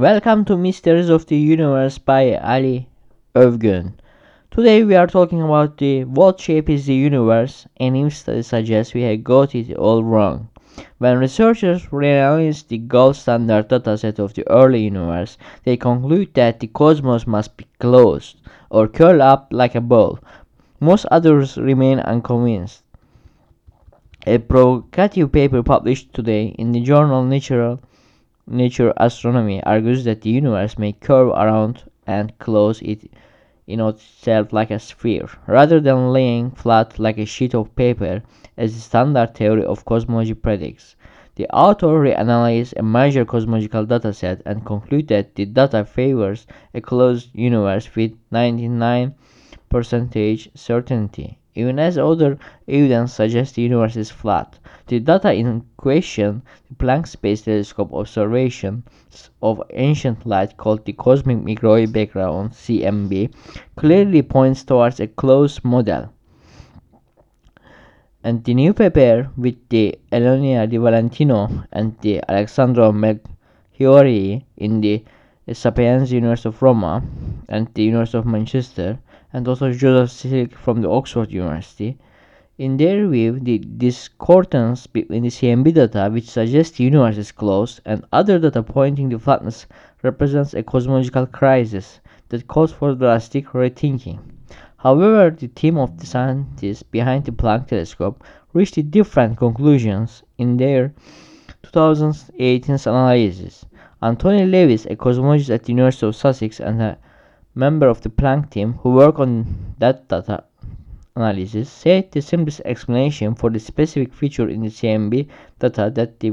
Welcome to Mysteries of the Universe by Ali Övgün. Today we are talking about the what shape is the universe and if studies suggest we have got it all wrong. When researchers reanalyze the gold standard dataset of the early universe, they conclude that the cosmos must be closed or curled up like a ball. Most others remain unconvinced. A provocative paper published today in the journal Natural Nature Astronomy argues that the universe may curve around and close it in itself like a sphere, rather than laying flat like a sheet of paper, as the standard theory of cosmology predicts. The author reanalyzed a major cosmological dataset and concluded that the data favors a closed universe with 99% certainty even as other evidence suggests the universe is flat. The data in question, the Planck Space Telescope observations of ancient light called the Cosmic Microwave Background CMB, clearly points towards a closed model. And the new paper with the Eleonora Di Valentino and the Alessandro Melchiorri in the Sapienza University of Roma and the University of Manchester and also Joseph Silk from the Oxford University. In their view, the discordance between the CMB data, which suggests the universe is closed, and other data pointing to flatness, represents a cosmological crisis that calls for drastic rethinking. However, the team of the scientists behind the Planck telescope reached different conclusions in their 2018 analysis. Antony Lewis, a cosmologist at the University of Sussex and a member of the Planck team who worked on that data analysis, said the simplest explanation for the specific feature in the CMB data that the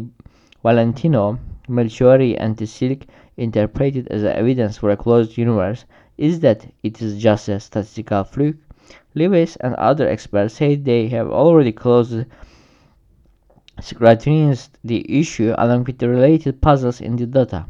Valentino, Melchiorri, and the Silk interpreted as evidence for a closed universe is that it is just a statistical fluke. Lewis and other experts say they have already closed scrutinized the issue along with the related puzzles in the data.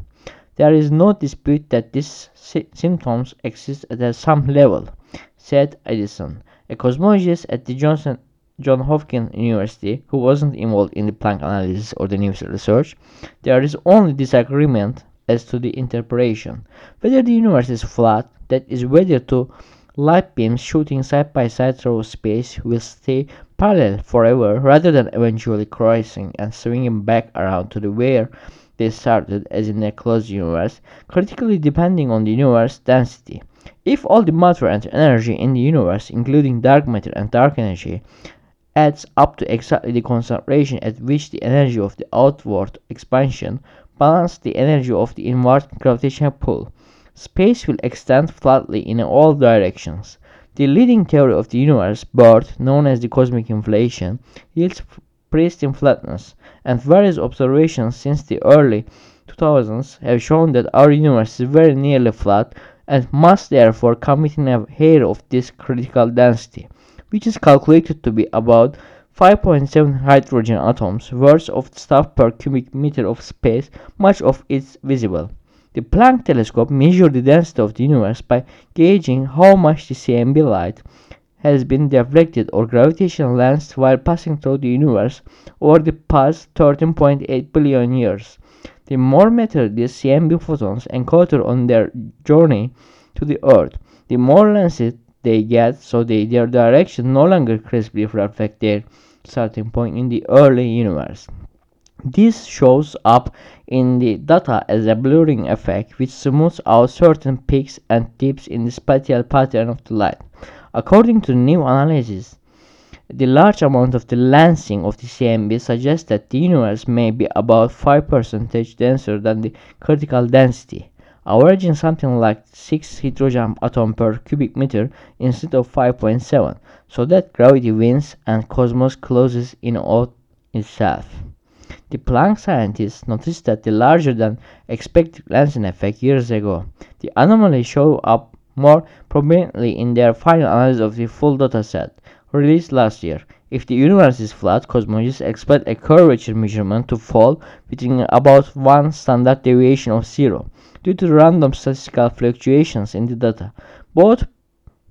There is no dispute that these sy symptoms exist at some level, said Addison, a cosmologist at the Johnson, John Hopkins University who wasn't involved in the Planck analysis or the new research. There is only disagreement as to the interpretation, whether the universe is flat, that is whether two light beams shooting side by side through space will stay parallel forever rather than eventually crossing and swinging back around to the where they started as in a closed universe, critically depending on the universe density. If all the matter and energy in the universe, including dark matter and dark energy, adds up to exactly the concentration at which the energy of the outward expansion balances the energy of the inward gravitational pull, space will extend flatly in all directions. The leading theory of the universe birth, known as the cosmic inflation, yields praised in flatness, and various observations since the early 2000s have shown that our universe is very nearly flat and must therefore come within a hair of this critical density, which is calculated to be about 5.7 hydrogen atoms worth of stuff per cubic meter of space, much of it visible. The Planck telescope measured the density of the universe by gauging how much the CMB light has been deflected or gravitational lensed while passing through the universe over the past 13.8 billion years. The more matter the CMB photons encounter on their journey to the Earth, the more lenses they get so they, their direction no longer crisply reflects their starting point in the early universe. This shows up in the data as a blurring effect which smooths out certain peaks and dips in the spatial pattern of the light. According to new analysis, the large amount of the lensing of the CMB suggests that the universe may be about 5% denser than the critical density, averaging something like 6 hydrogen atoms per cubic meter instead of 5.7, so that gravity wins and cosmos closes in on itself. The Planck scientists noticed that the larger than expected lensing effect years ago. The anomaly showed up more prominently in their final analysis of the full dataset, released last year. If the universe is flat, cosmologists expect a curvature measurement to fall within about one standard deviation of zero, due to random statistical fluctuations in the data. Both,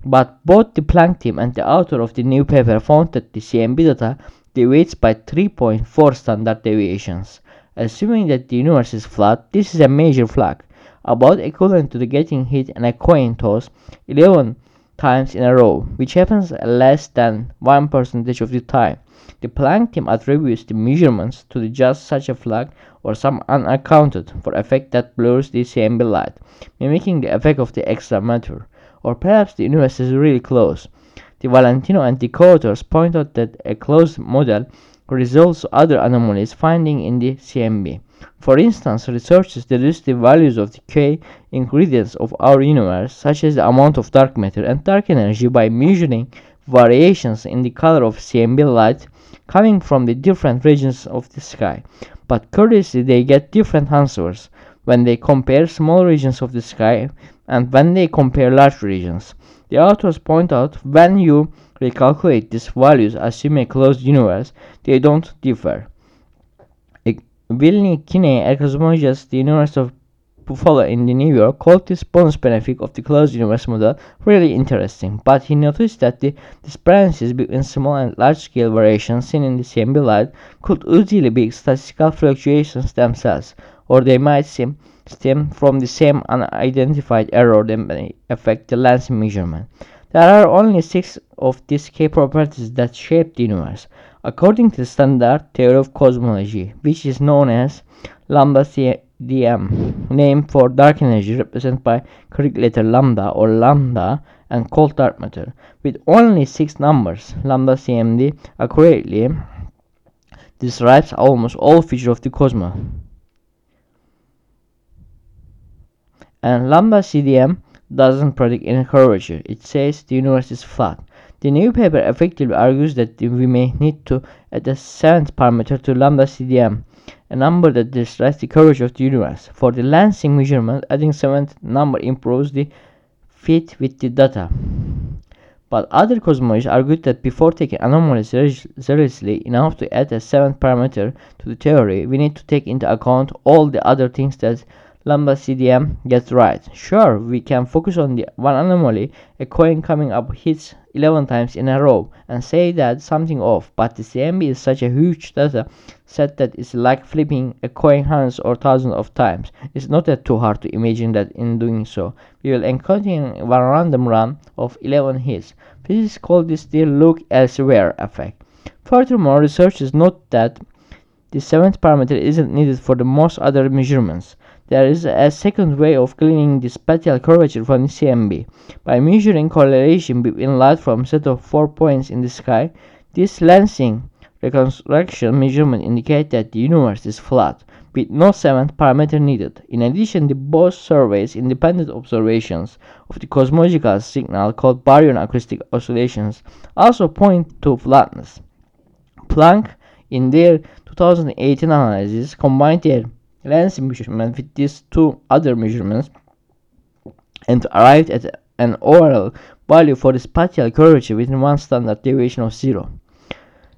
but both the Planck team and the author of the new paper found that the CMB data deviates by 3.4 standard deviations. Assuming that the universe is flat, this is a major flag. About equivalent to getting hit in a coin toss 11 times in a row, which happens less than 1 percentage of the time. The Planck team attributes the measurements to just such a flag or some unaccounted for effect that blurs the CMB light, mimicking the effect of the extra matter. Or perhaps the universe is really close. The Valentino and the co-authors point out that a closed model resolves other anomalies finding in the CMB. For instance, researchers deduce the values of the K ingredients of our universe, such as the amount of dark matter and dark energy, by measuring variations in the color of CMB light coming from the different regions of the sky. But curiously, they get different answers when they compare small regions of the sky and when they compare large regions. The authors point out when you recalculate these values assuming a closed universe, they don't differ. Will Kinney, a cosmologist, the University of Buffalo in New York, called this bonus benefit of the closed universe model really interesting, but he noticed that the discrepancies between small and large scale variations seen in the same light could easily be statistical fluctuations themselves, or they might seem stem from the same unidentified error that may affect the lens measurement. There are only six of these key properties that shape the universe, according to the standard theory of cosmology, which is known as lambda CDM, named for dark energy represented by Greek letter lambda or lambda and cold dark matter. With only six numbers, lambda CMD accurately describes almost all features of the cosmos. and lambda CDM doesn't predict any curvature. It says the universe is flat. The new paper effectively argues that we may need to add a seventh parameter to lambda CDM, a number that describes the curvature of the universe. For the lensing measurement, adding seventh number improves the fit with the data. But other cosmologists argued that before taking anomalies seriously enough to add a seventh parameter to the theory, we need to take into account all the other things that Lambda CDM gets right. Sure, we can focus on the one anomaly, a coin coming up hits 11 times in a row, and say that something off, but the CMB is such a huge data set that it's like flipping a coin hundreds or thousands of times. It's not that too hard to imagine that in doing so, we will encounter one random run of 11 hits. Physicists call this the look elsewhere effect. Furthermore, researchers note that the seventh parameter isn't needed for the most other measurements. There is a second way of cleaning the spatial curvature from the CMB. By measuring correlation between light from set of four points in the sky, this lensing reconstruction measurement indicates that the universe is flat, with no seventh parameter needed. In addition, the both surveys independent observations of the cosmological signal called baryon acoustic oscillations also point to flatness. Planck, in their 2018 analysis, combined their lens measurement with these two other measurements and arrived at an overall value for the spatial curvature within one standard deviation of zero.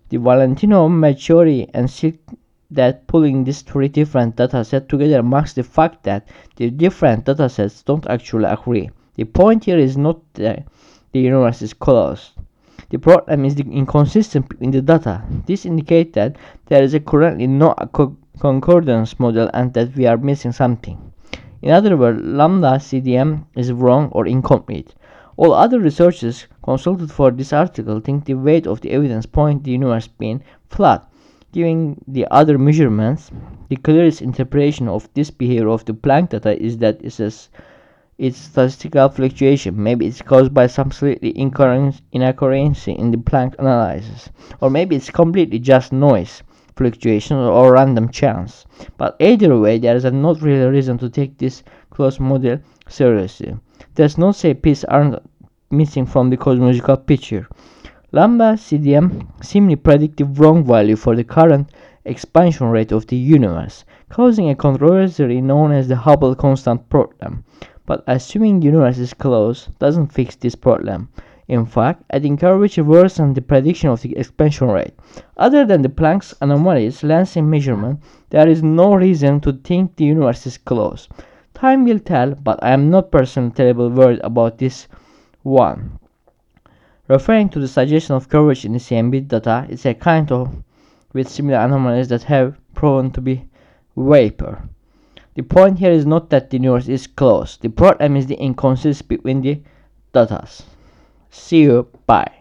The Valentino, Maggiore, and Silk that pulling these three different datasets together marks the fact that the different datasets don't actually agree. The point here is not that the universe is closed. The problem is the inconsistency in the data. This indicates that there is a currently no concordance model and that we are missing something. In other words, lambda CDM is wrong or incomplete. All other researchers consulted for this article think the weight of the evidence point the universe being flat. Giving the other measurements, the clearest interpretation of this behavior of the Planck data is that it says its statistical fluctuation. Maybe it's caused by some slightly inaccuracy in the Planck analysis, or maybe it's completely just noise fluctuations or random chance. But either way, there is not really reason to take this closed model seriously. There's no say pieces aren't missing from the cosmological picture. Lambda CDM seemingly predict the wrong value for the current expansion rate of the universe, causing a controversy known as the Hubble constant problem. But assuming universe is closed doesn't fix this problem. In fact, adding curvature worsens the prediction of the expansion rate. Other than the Planck's anomalies lensing measurement, there is no reason to think the universe is closed. Time will tell, but I am not personally terribly worried about this one. Referring to the suggestion of curvature in the CMB data, it's a kind of with similar anomalies that have proven to be vapor. The point here is not that the universe is closed. The problem is the inconsistency between the datas. See you. Bye.